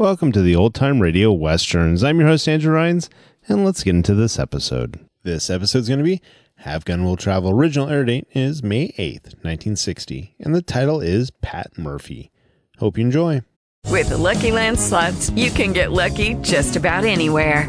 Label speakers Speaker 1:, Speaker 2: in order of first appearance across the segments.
Speaker 1: Welcome to the Old Time Radio Westerns. I'm your host, Andrew Rhynes, and let's get into this episode. This episode is going to be Have Gun Will Travel. Original air date is May 8th, 1960, and the title is Pat Murphy. Hope you enjoy.
Speaker 2: With the Lucky Land slots, you can get lucky just about anywhere.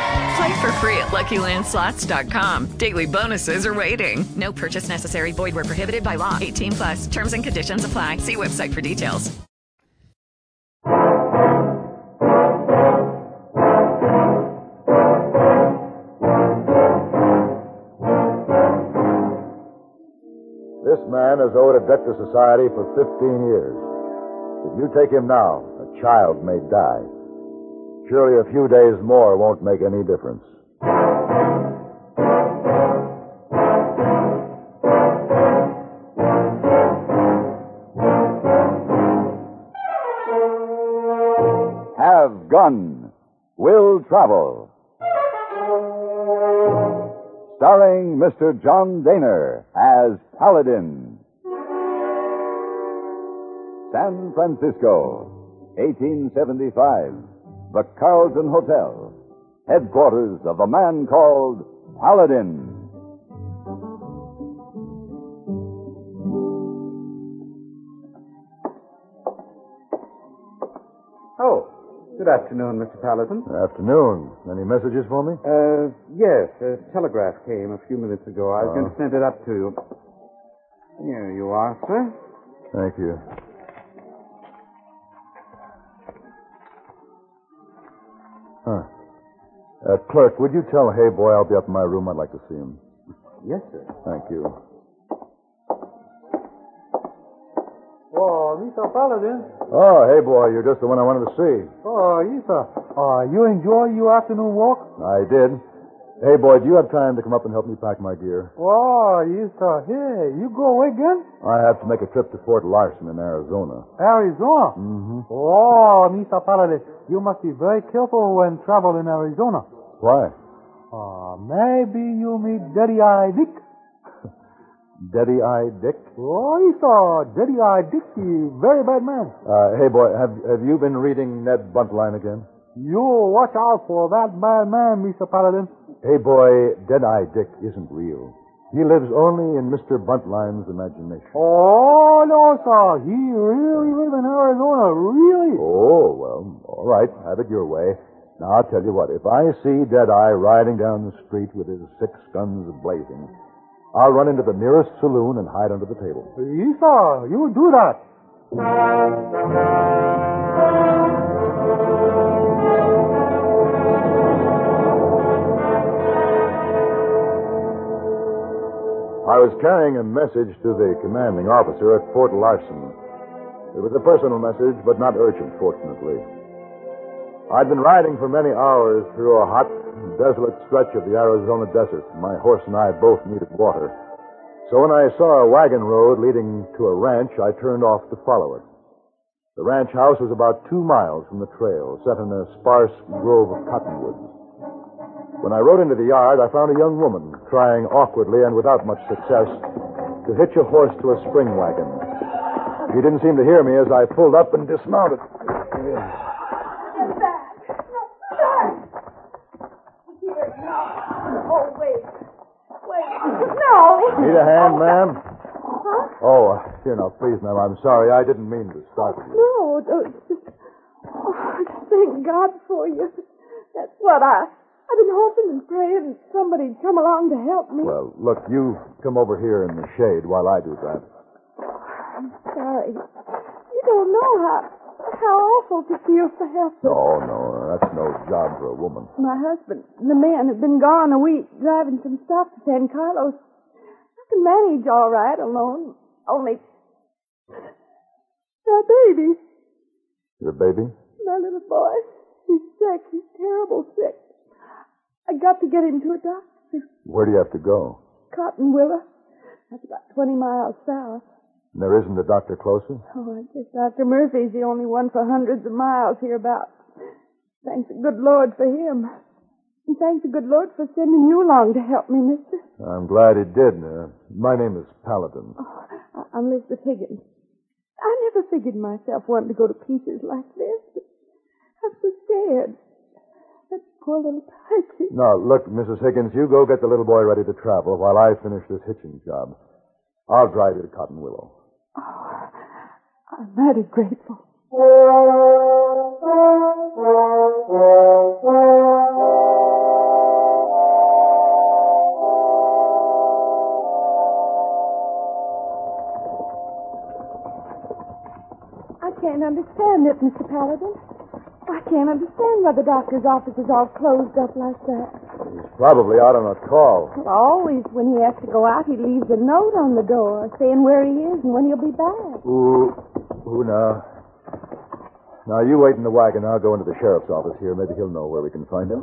Speaker 2: Play for free at LuckyLandSlots.com. Daily bonuses are waiting. No purchase necessary. Void where prohibited by law. 18 plus. Terms and conditions apply. See website for details.
Speaker 3: This man has owed a debt to society for 15 years. If you take him now, a child may die. Surely a few days more won't make any difference. Have Gun Will Travel. Starring Mr. John Dehner as Paladin. San Francisco, 1875 the Carlton Hotel, headquarters of a man called Paladin.
Speaker 4: Oh, good afternoon, Mr. Paladin.
Speaker 3: Afternoon. Any messages for me?
Speaker 4: Uh, yes. A telegraph came a few minutes ago. I was going to send it up to you. Here you are, sir.
Speaker 3: Thank you. Huh. Uh, clerk, would you tell Hey Boy I'll be up in my room? I'd like to see him.
Speaker 4: Yes, sir.
Speaker 3: Thank you.
Speaker 5: Oh, Mr. Paladin.
Speaker 3: Oh, hey boy, you're just the one I wanted to see.
Speaker 5: Oh, Isa. Uh, you enjoy your afternoon walk?
Speaker 3: I did. Hey boy, do you have time to come up and help me pack my gear?
Speaker 5: Oh, Isa. Hey, you go away again?
Speaker 3: I have to make a trip to Fort Larson in Arizona.
Speaker 5: Arizona?
Speaker 3: Mm-hmm.
Speaker 5: Oh, Mr. Paladin, you must be very careful when travel in Arizona.
Speaker 3: Why?
Speaker 5: Uh, maybe you meet Daddy Eye Dick.
Speaker 3: Daddy Eye Dick?
Speaker 5: Oh, Isa, Daddy Eye Dick, he very bad man.
Speaker 3: Uh, hey boy, have have you been reading Ned Buntline again?
Speaker 5: You watch out for that bad man, Mr. Paladin.
Speaker 3: Hey boy, Dead Eye Dick isn't real. He lives only in Mr. Buntline's imagination.
Speaker 5: Oh, no, sir. He really lives in Arizona. Really?
Speaker 3: Oh, well, all right. Have it your way. Now, I'll tell you what. If I see Deadeye riding down the street with his six guns blazing, I'll run into the nearest saloon and hide under the table.
Speaker 5: Yes, sir. You would do that.
Speaker 3: Was carrying a message to the commanding officer at Fort Larson. It was a personal message, but not urgent, fortunately. I'd been riding for many hours through a hot, desolate stretch of the Arizona desert. My horse and I both needed water. So when I saw a wagon road leading to a ranch, I turned off to follow it. The ranch house was about two miles from the trail, set in a sparse grove of cottonwoods. When I rode into the yard, I found a young woman trying awkwardly and without much success to hitch a horse to a spring wagon. She didn't seem to hear me as I pulled up and dismounted.
Speaker 6: Wait. Wait. No.
Speaker 3: Need a hand, ma'am?
Speaker 6: Huh?
Speaker 3: Oh, uh, here now, please, ma'am. I'm sorry. I didn't mean to startle.
Speaker 6: No, don't. Oh, thank God for you. That's what I. I've been hoping and praying that somebody'd come along to help me.
Speaker 3: Well, look, you come over here in the shade while I do that.
Speaker 6: I'm sorry. You don't know how how awful to feel for help.
Speaker 3: No, no, that's no job for a woman.
Speaker 6: My husband, and the man, had been gone a week driving some stuff to San Carlos. I can manage all right alone. Only my baby,
Speaker 3: Your baby?
Speaker 6: my little boy, he's sick. He's terrible sick. I got to get him to a doctor.
Speaker 3: Where do you have to go?
Speaker 6: Cotton Willow. That's about 20 miles south.
Speaker 3: And there isn't a doctor closer?
Speaker 6: Oh, I guess Dr. Murphy's the only one for hundreds of miles hereabouts. Thank the good Lord for him. And thank the good Lord for sending you along to help me, mister.
Speaker 3: I'm glad he did. Uh, my name is Paladin.
Speaker 6: I- I'm Elizabeth Higgins. I never figured myself wanting to go to pieces like this. I'm so scared. Poor little.
Speaker 3: Now, look, Mrs. Higgins, you go get the little boy ready to travel while I finish this hitching job. I'll drive you to Cotton Willow.
Speaker 6: Oh, I'm mighty grateful. I can't understand it, Mr. Paladin. I can't understand why the doctor's office is all closed up like that.
Speaker 3: He's probably out on a call.
Speaker 6: Always when he has to go out, he leaves a note on the door saying where he is and when he'll be back.
Speaker 3: Ooh, ooh, now. Now, you wait in the wagon. I'll go into the sheriff's office here. Maybe he'll know where we can find him.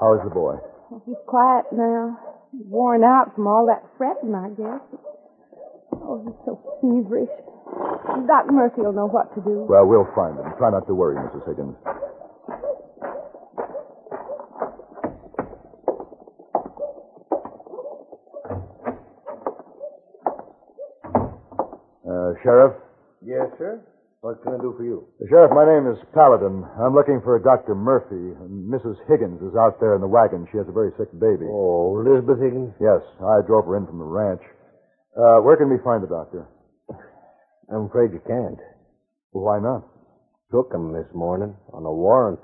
Speaker 3: How's the boy?
Speaker 6: He's quiet now. He's worn out from all that fretting, I guess. Oh, he's so feverish. Doc Murphy will know what to do.
Speaker 3: Well, we'll find him. Try not to worry, Mrs. Higgins. Uh, Sheriff?
Speaker 7: Yes, sir. What can I do for you?
Speaker 3: Sheriff, my name is Paladin. I'm looking for Dr. Murphy. And Mrs. Higgins is out there in the wagon. She has a very sick baby.
Speaker 7: Oh, Elizabeth Higgins?
Speaker 3: Yes, I drove her in from the ranch. Uh, where can we find the doctor?
Speaker 7: I'm afraid you can't.
Speaker 3: Why not?
Speaker 7: Took him this morning on a warrant.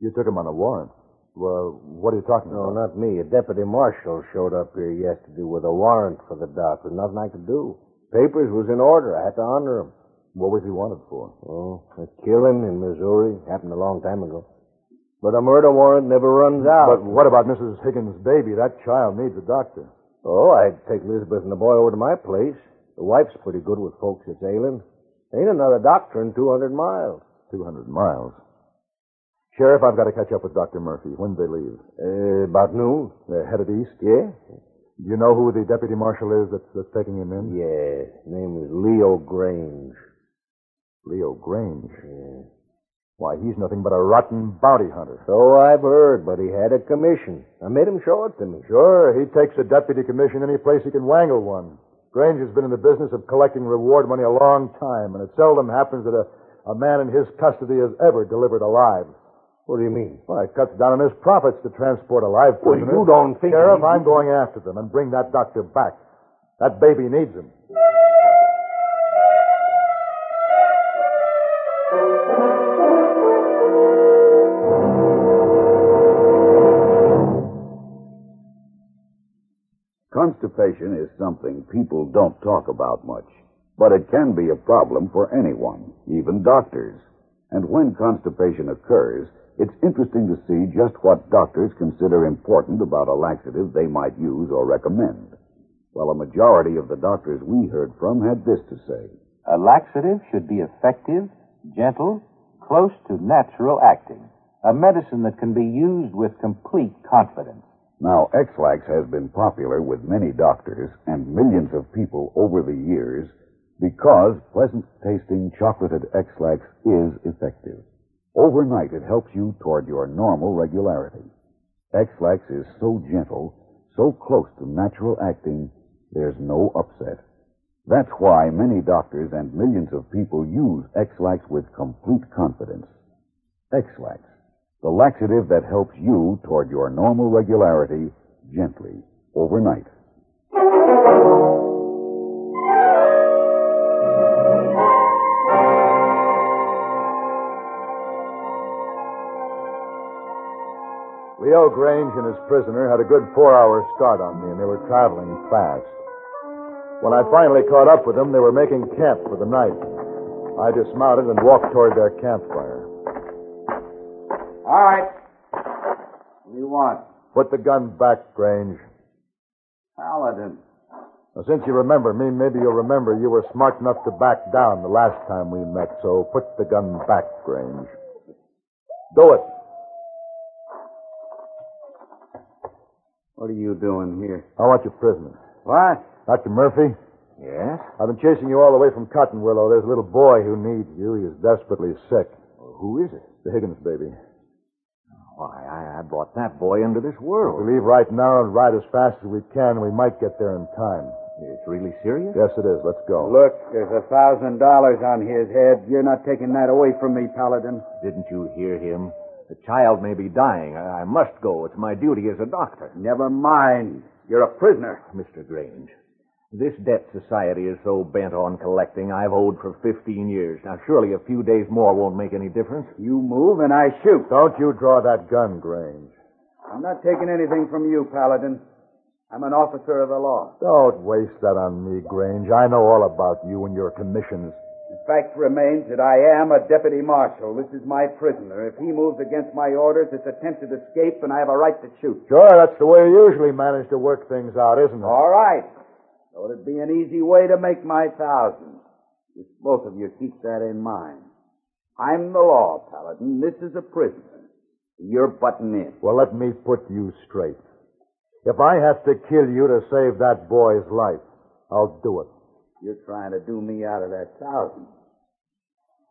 Speaker 3: You took him on a warrant. Well, what are you talking
Speaker 7: No,
Speaker 3: about?
Speaker 7: not me. A deputy marshal showed up here yesterday with a warrant for the doctor. Nothing I could do. Papers was in order. I had to honor 'em.
Speaker 3: What was he wanted for?
Speaker 7: Oh, a killing in Missouri happened a long time ago. But a murder warrant never runs out.
Speaker 3: But what about Mrs. Higgins' baby? That child needs a doctor.
Speaker 7: Oh, I'd take Elizabeth and the boy over to my place. The wife's pretty good with folks that's ailing. Ain't another doctor in 200 miles.
Speaker 3: 200 miles. Sheriff, I've got to catch up with Dr. Murphy. When they leave?
Speaker 7: Uh, about noon.
Speaker 3: They're headed east?
Speaker 7: Yeah?
Speaker 3: Do you know who the deputy marshal is that's, that's taking him in?
Speaker 7: Yeah. Name is Leo Grange.
Speaker 3: Leo Grange.
Speaker 7: Yeah.
Speaker 3: Why, he's nothing but a rotten bounty hunter.
Speaker 7: So I've heard, but he had a commission. I made him show it to me.
Speaker 3: Sure, he takes a deputy commission any place he can wangle one. Grange has been in the business of collecting reward money a long time, and it seldom happens that a, a man in his custody is ever delivered alive.
Speaker 7: What do you mean?
Speaker 3: Well, it cuts down on his profits to transport a live
Speaker 7: Well, you don't think
Speaker 3: Sheriff,
Speaker 7: he-
Speaker 3: I'm going after them and bring that doctor back. That baby needs him.
Speaker 8: Constipation is something people don't talk about much, but it can be a problem for anyone, even doctors. And when constipation occurs,
Speaker 9: it's interesting to see just what doctors consider important about a laxative they might use or recommend. Well, a majority of the doctors we heard from had this to say.
Speaker 10: A laxative should be effective, gentle, close to natural acting. A medicine that can be used with complete confidence.
Speaker 9: Now, Ex-Lax has been popular with many doctors and millions of people over the years because pleasant tasting chocolated Ex-Lax is effective. Overnight, it helps you toward your normal regularity. Ex-Lax is so gentle, so close to natural acting, there's no upset. That's why many doctors and millions of people use Ex-Lax with complete confidence. Ex-Lax, the laxative that helps you toward your normal regularity gently overnight.
Speaker 3: Leo Grange and his prisoner had a good four hour start on me, and they were traveling fast. When I finally caught up with them, they were making camp for the night. I dismounted and walked toward their campfire.
Speaker 4: All right. What do you want?
Speaker 3: Put the gun back, Grange.
Speaker 4: Paladin.
Speaker 3: Now, since you remember me, maybe you'll remember you were smart enough to back down the last time we met, so put the gun back, Grange. Do it.
Speaker 4: What are you doing here?
Speaker 3: I want your prisoner.
Speaker 4: What?
Speaker 3: Dr. Murphy?
Speaker 4: Yes?
Speaker 3: I've been chasing you all the way from Cotton Willow. There's a little boy who needs you. He's desperately sick.
Speaker 4: who is it?
Speaker 3: The Higgins baby.
Speaker 4: Why, I, I brought that boy into this world.
Speaker 3: We leave right now and ride as fast as we can. We might get there in time.
Speaker 4: It's really serious?
Speaker 3: Yes, it is. Let's go.
Speaker 4: Look, there's a thousand dollars on his head. You're not taking that away from me, Paladin.
Speaker 11: Didn't you hear him? The child may be dying. I, I must go. It's my duty as a doctor.
Speaker 4: Never mind. You're a prisoner.
Speaker 11: Mr. Grange, this debt society is so bent on collecting, I've owed for 15 years. Now, surely a few days more won't make any difference.
Speaker 4: You move and I shoot.
Speaker 3: Don't you draw that gun, Grange.
Speaker 4: I'm not taking anything from you, Paladin. I'm an officer of the law.
Speaker 3: Don't waste that on me, Grange. I know all about you and your commissions.
Speaker 4: The fact remains that I am a deputy marshal. This is my prisoner. If he moves against my orders, it's attempted escape, and I have a right to shoot.
Speaker 3: Sure, that's the way you usually manage to work things out, isn't it?
Speaker 4: All right. So it'd be an easy way to make my thousand. If both of you keep that in mind. I'm the law, Paladin. This is a prisoner. You're butting in.
Speaker 3: Well, let me put you straight. If I have to kill you to save that boy's life, I'll do it.
Speaker 4: You're trying to do me out of that thousand.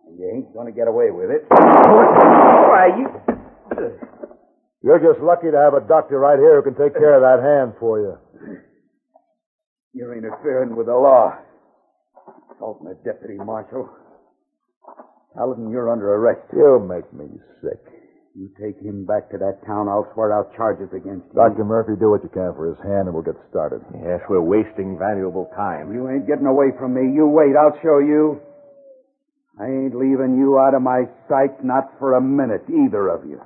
Speaker 4: And you ain't going to get away with it. Why, you...
Speaker 3: You're just lucky to have a doctor right here who can take care of that hand for you.
Speaker 4: You're interfering with the law. Assaulting a deputy marshal. Paladin, you're under arrest.
Speaker 3: You make me sick.
Speaker 4: You take him back to that town, I'll swear out charges against you.
Speaker 3: Dr. Murphy, do what you can for his hand and we'll get started.
Speaker 11: Yes, we're wasting valuable time.
Speaker 4: You ain't getting away from me. You wait, I'll show you. I ain't leaving you out of my sight, not for a minute, either of you.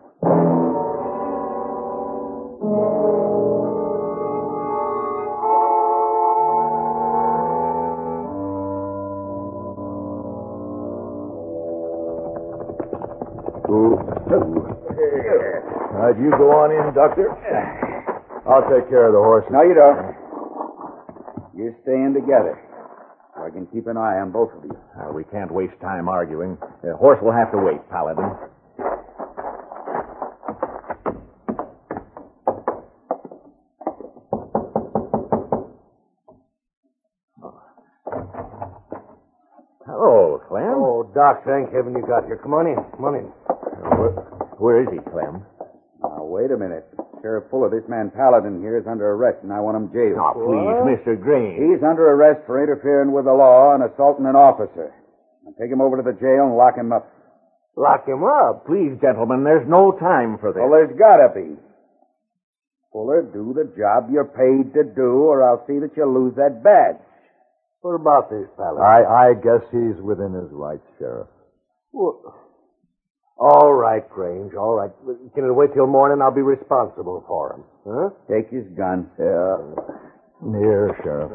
Speaker 3: All right, you go on in, Doctor. I'll take care of the horses.
Speaker 4: No, you don't. You're staying together. So I can keep an eye on both of you.
Speaker 11: Uh, we can't waste time arguing. The horse will have to wait, Paladin. Hello, Clem.
Speaker 7: Oh, Doc, thank heaven you got here. Come on in. Come on in.
Speaker 11: Where, where is he, Clem?
Speaker 4: Now, wait a minute. Sheriff Fuller, this man Paladin here is under arrest, and I want him jailed.
Speaker 11: Oh, please, Mr. Green.
Speaker 4: He's under arrest for interfering with the law and assaulting an officer. Now, take him over to the jail and lock him up.
Speaker 11: Lock him up. Please, gentlemen, there's no time for this.
Speaker 4: Well, there's gotta be. Fuller, do the job you're paid to do, or I'll see that you lose that badge.
Speaker 7: What about this, Paladin?
Speaker 3: I, I guess he's within his rights, Sheriff.
Speaker 7: Well, all right, Grange, all right. Can it wait till morning? I'll be responsible for him. Huh?
Speaker 4: Take his gun.
Speaker 3: Yeah. Here, Sheriff.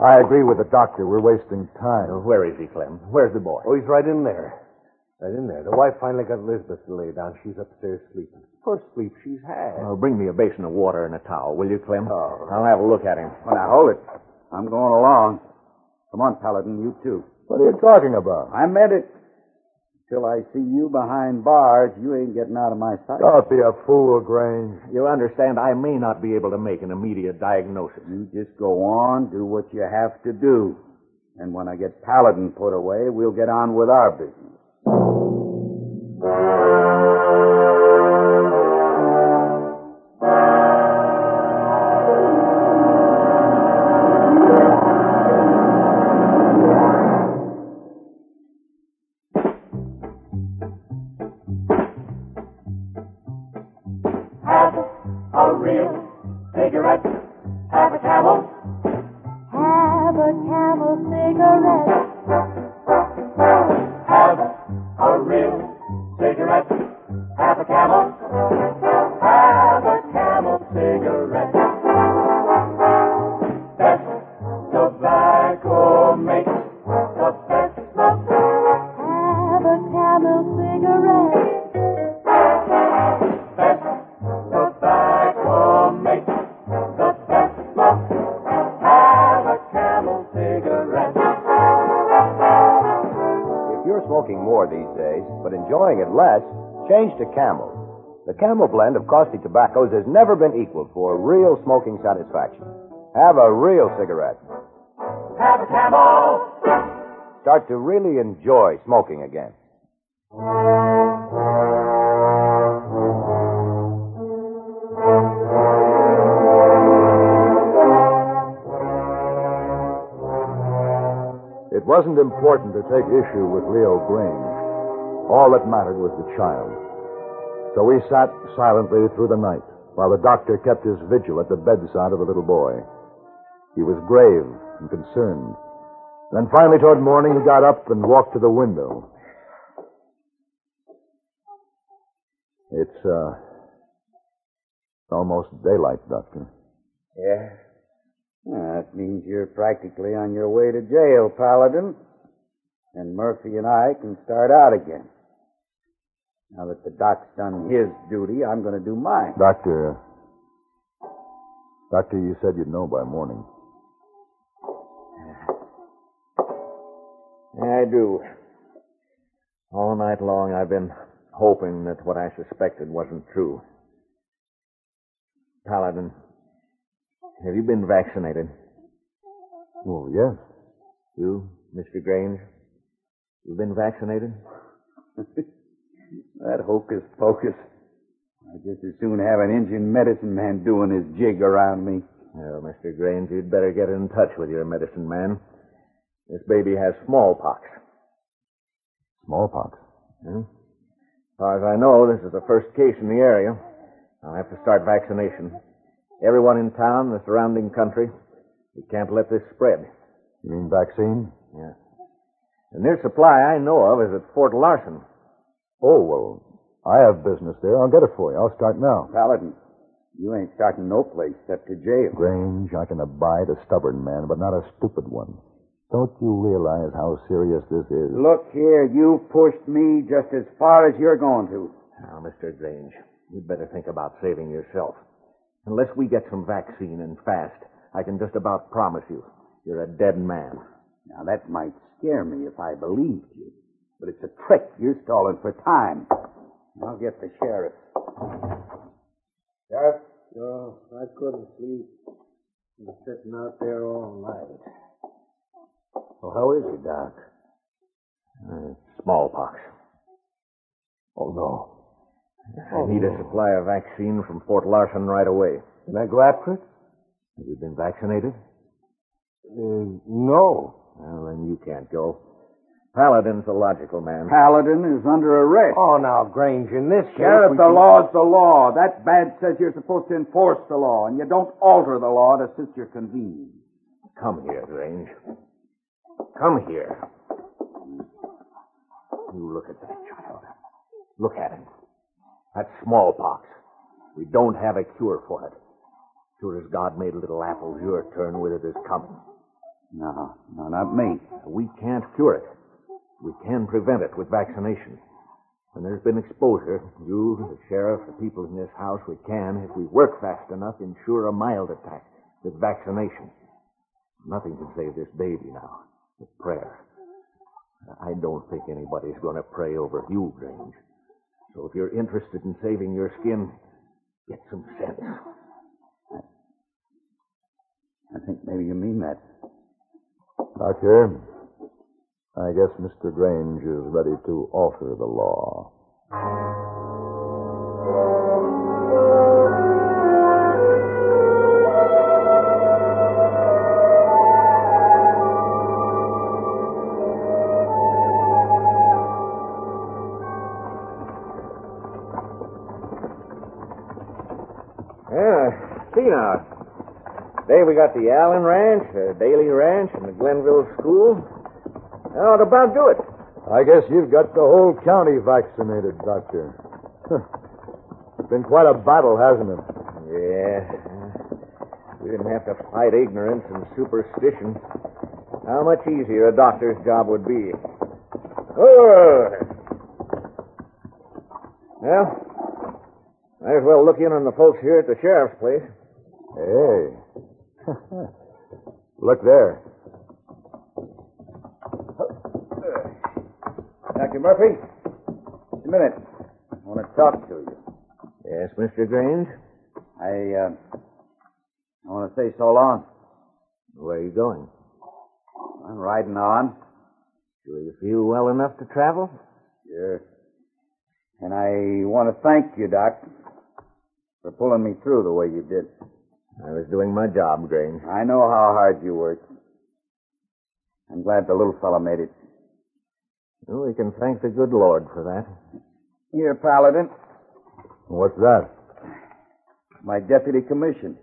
Speaker 3: I agree with the doctor. We're wasting time.
Speaker 11: Uh, where is he, Clem? Where's the boy?
Speaker 7: Oh, he's right in there. Right in there. The wife finally got Elizabeth to lay down. She's upstairs sleeping. First sleep she's had.
Speaker 11: Oh, bring me a basin of water and a towel, will you, Clem?
Speaker 7: Oh.
Speaker 11: I'll have a look at him.
Speaker 4: Well, now, hold it. I'm going along. Come on, Paladin, you too.
Speaker 3: What are you talking about?
Speaker 4: I meant it. Till I see you behind bars, you ain't getting out of my sight.
Speaker 3: Don't be a fool, Grange.
Speaker 11: You understand, I may not be able to make an immediate diagnosis.
Speaker 4: You just go on, do what you have to do. And when I get Paladin put away, we'll get on with our business.
Speaker 12: A camel
Speaker 13: cigarette.
Speaker 12: Camel
Speaker 14: blend of costly tobaccos has never been equaled for real smoking satisfaction. Have a real cigarette.
Speaker 12: Have a camel.
Speaker 14: Start to really enjoy smoking again.
Speaker 3: It wasn't important to take issue with Leo Grange. All that mattered was the child. So we sat silently through the night while the doctor kept his vigil at the bedside of the little boy. He was grave and concerned. Then finally, toward morning, he got up and walked to the window. It's, uh, almost daylight, Doctor.
Speaker 4: Yeah. That means you're practically on your way to jail, Paladin. And Murphy and I can start out again. Now that the doc's done his duty, I'm going to do mine.
Speaker 3: Doctor, uh, Doctor, you said you'd know by morning.
Speaker 11: I do. All night long I've been hoping that what I suspected wasn't true. Paladin, have you been vaccinated?
Speaker 3: Oh, yes.
Speaker 11: You, Mr. Grange? You've been vaccinated?
Speaker 4: that hocus pocus. I'd just as soon have an Indian medicine man doing his jig around me.
Speaker 11: Well, Mr. Grange, you'd better get in touch with your medicine man. This baby has smallpox.
Speaker 3: Smallpox?
Speaker 11: Hmm? As far as I know, this is the first case in the area. I'll have to start vaccination. Everyone in town, the surrounding country. We can't let this spread.
Speaker 3: You mean vaccine?
Speaker 11: Yeah. The nearest supply I know of is at Fort Larson.
Speaker 3: Oh, well, I have business there. I'll get it for you. I'll start now.
Speaker 4: Paladin, you ain't starting no place except to jail.
Speaker 3: Grange, I can abide a stubborn man, but not a stupid one. Don't you realize how serious this is?
Speaker 4: Look here, you pushed me just as far as you're going to.
Speaker 11: Now, Mr. Grange, you'd better think about saving yourself. Unless we get some vaccine and fast, I can just about promise you you're a dead man.
Speaker 4: Now, that might scare me if I believed you. But it's a trick. You're stalling for time. I'll get the sheriff.
Speaker 7: Sheriff? No, I couldn't sleep. Been sitting out there all night.
Speaker 14: Well, how is he, Doc?
Speaker 11: Uh, smallpox.
Speaker 14: Oh, no.
Speaker 11: I need a supply of vaccine from Fort Larson right away.
Speaker 7: Can I go after it?
Speaker 11: Have you been vaccinated?
Speaker 7: Uh, no.
Speaker 11: Well, then you can't go. Paladin's a logical man.
Speaker 4: Paladin is under arrest.
Speaker 7: Oh, now, Grange, in this case...
Speaker 4: Sheriff, the law's the law. That badge says you're supposed to enforce the law, and you don't alter the law to suit your convenience.
Speaker 11: Come here, Grange. Come here. You look at that child. Look at him. That's smallpox. We don't have a cure for it. Sure as God made little apples, your turn with it is coming.
Speaker 4: No, no, not me.
Speaker 11: We can't cure it. We can prevent it with vaccination. When there's been exposure, you, the sheriff, the people in this house, we can, if we work fast enough, ensure a mild attack with vaccination. Nothing can save this baby now but prayer. I don't think anybody's going to pray over you, Grange. So if you're interested in saving your skin, get some sense.
Speaker 8: I think maybe you mean that.
Speaker 3: Doctor, I guess Mr. Grange is ready to alter the law.
Speaker 11: Yeah, see now. Today we got the Allen Ranch, the Daly Ranch, and the Glenville School. How would about do it?
Speaker 3: I guess you've got the whole county vaccinated, Doctor. it's been quite a battle, hasn't it?
Speaker 11: Yeah. We didn't have to fight ignorance and superstition. How much easier a doctor's job would be. Oh! Well, might as well look in on the folks here at the sheriff's place.
Speaker 3: Hey. Look there.
Speaker 4: Dr. Murphy, just a minute. I want to talk to you.
Speaker 11: Yes, Mr. Grange?
Speaker 4: I, uh, I want to say so long.
Speaker 11: Where are you going?
Speaker 4: I'm riding on.
Speaker 11: Do you feel well enough to travel?
Speaker 4: Sure. And I want to thank you, Doc, for pulling me through the way you did.
Speaker 11: I was doing my job, Grange.
Speaker 4: I know how hard you worked. I'm glad the little fellow made it.
Speaker 11: Well, we can thank the good Lord for that.
Speaker 4: Here, Paladin,
Speaker 3: What's that?
Speaker 4: my deputy commission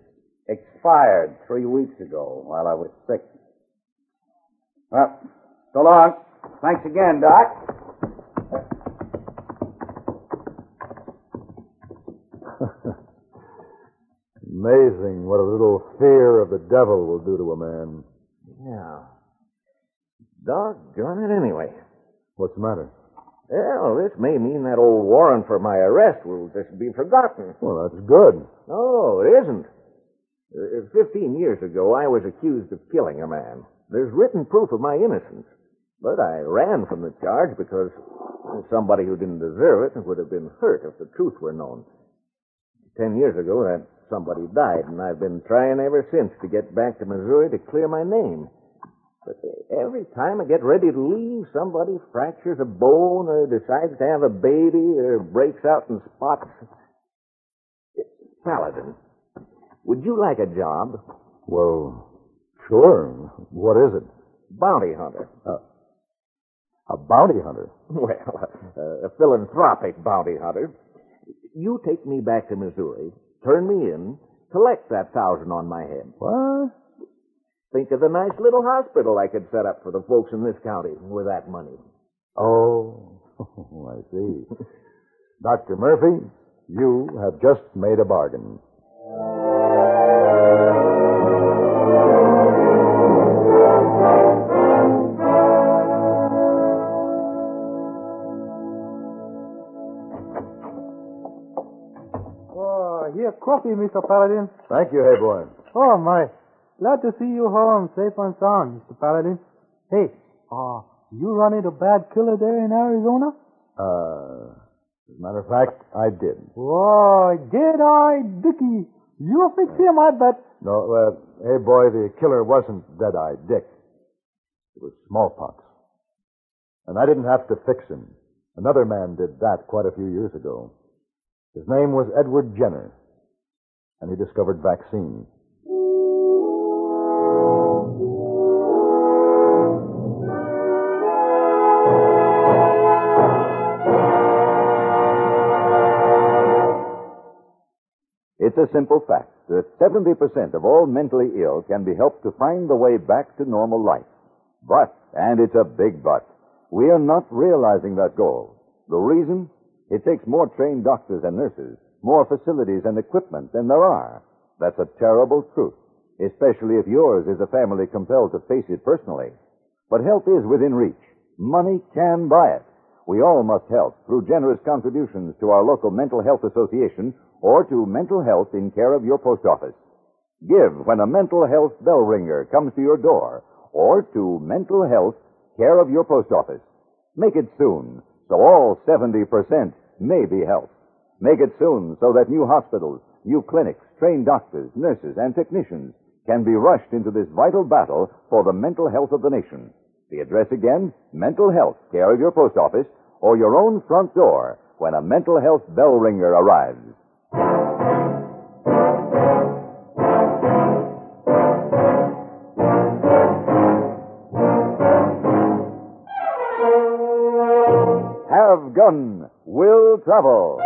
Speaker 4: expired three weeks ago while I was sick. Well, so long. Thanks again, Doc.
Speaker 3: Amazing what a little fear of the devil will do to a man.
Speaker 11: Yeah. Doggone it anyway.
Speaker 3: What's the matter?
Speaker 11: Well, this may mean that old warrant for my arrest will just be forgotten.
Speaker 3: Well, that's good.
Speaker 11: No, it isn't. Uh, Fifteen years ago, I was accused of killing a man. There's written proof of my innocence. But I ran from the charge because somebody who didn't deserve it would have been hurt if the truth were known. Ten years ago, that somebody died, and I've been trying ever since to get back to Missouri to clear my name. But every time I get ready to leave, somebody fractures a bone or decides to have a baby or breaks out in spots. Paladin, would you like a job?
Speaker 3: Well, sure. What is it?
Speaker 11: Bounty hunter.
Speaker 3: Uh, a bounty hunter?
Speaker 11: Well, a, a philanthropic bounty hunter. You take me back to Missouri, turn me in, collect that thousand on my head.
Speaker 3: What?
Speaker 11: Think of the nice little hospital I could set up for the folks in this county with that money.
Speaker 3: Oh, I see. Dr. Murphy, you have just made a bargain.
Speaker 5: Oh, here, coffee, Mr. Paladin.
Speaker 3: Thank you, hey boy.
Speaker 5: Oh, my. Glad to see you home safe and sound, Mr. Paladin. Hey, uh, you run into bad killer there in Arizona?
Speaker 3: Uh, as a matter of fact, I did.
Speaker 5: Whoa, Dead-Eye Dickie. You fix him, I bet.
Speaker 3: No, uh, hey boy, the killer wasn't Dead-Eye Dick. It was smallpox. And I didn't have to fix him. Another man did that quite a few years ago. His name was Edward Jenner, and he discovered vaccine.
Speaker 8: It's a simple fact that 70% of all mentally ill can be helped to find the way back to normal life. But, and it's a big but, we are not realizing that goal. The reason? It takes more trained doctors and nurses, more facilities and equipment than there are. That's a terrible truth, especially if yours is a family compelled to face it personally. But help is within reach. Money can buy it. We all must help through generous contributions to our local mental health association or to mental health in care of your post office. Give when a mental health bell ringer comes to your door or to mental health care of your post office. Make it soon so all 70% may be helped. Make it soon so that new hospitals, new clinics, trained doctors, nurses, and technicians can be rushed into this vital battle for the mental health of the nation. The address again, mental health, care of your post office, or your own front door when a mental health bell ringer arrives. Have Gun Will Travel.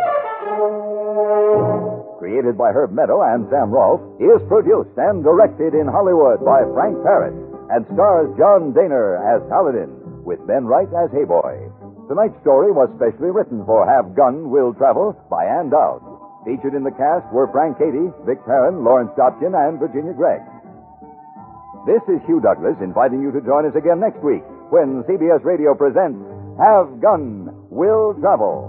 Speaker 8: Created by Herb Meadow and Sam Rolfe, is produced and directed in Hollywood by Frank Paris and stars John Dehner as Paladin, with Ben Wright as Heyboy. Tonight's story was specially written for Have Gun Will Travel by Ann Dowd. Featured in the cast were Frank Cady, Vic Perrin, Lawrence Dobkin, and Virginia Gregg. This is Hugh Douglas inviting you to join us again next week when CBS Radio presents Have Gun Will Travel.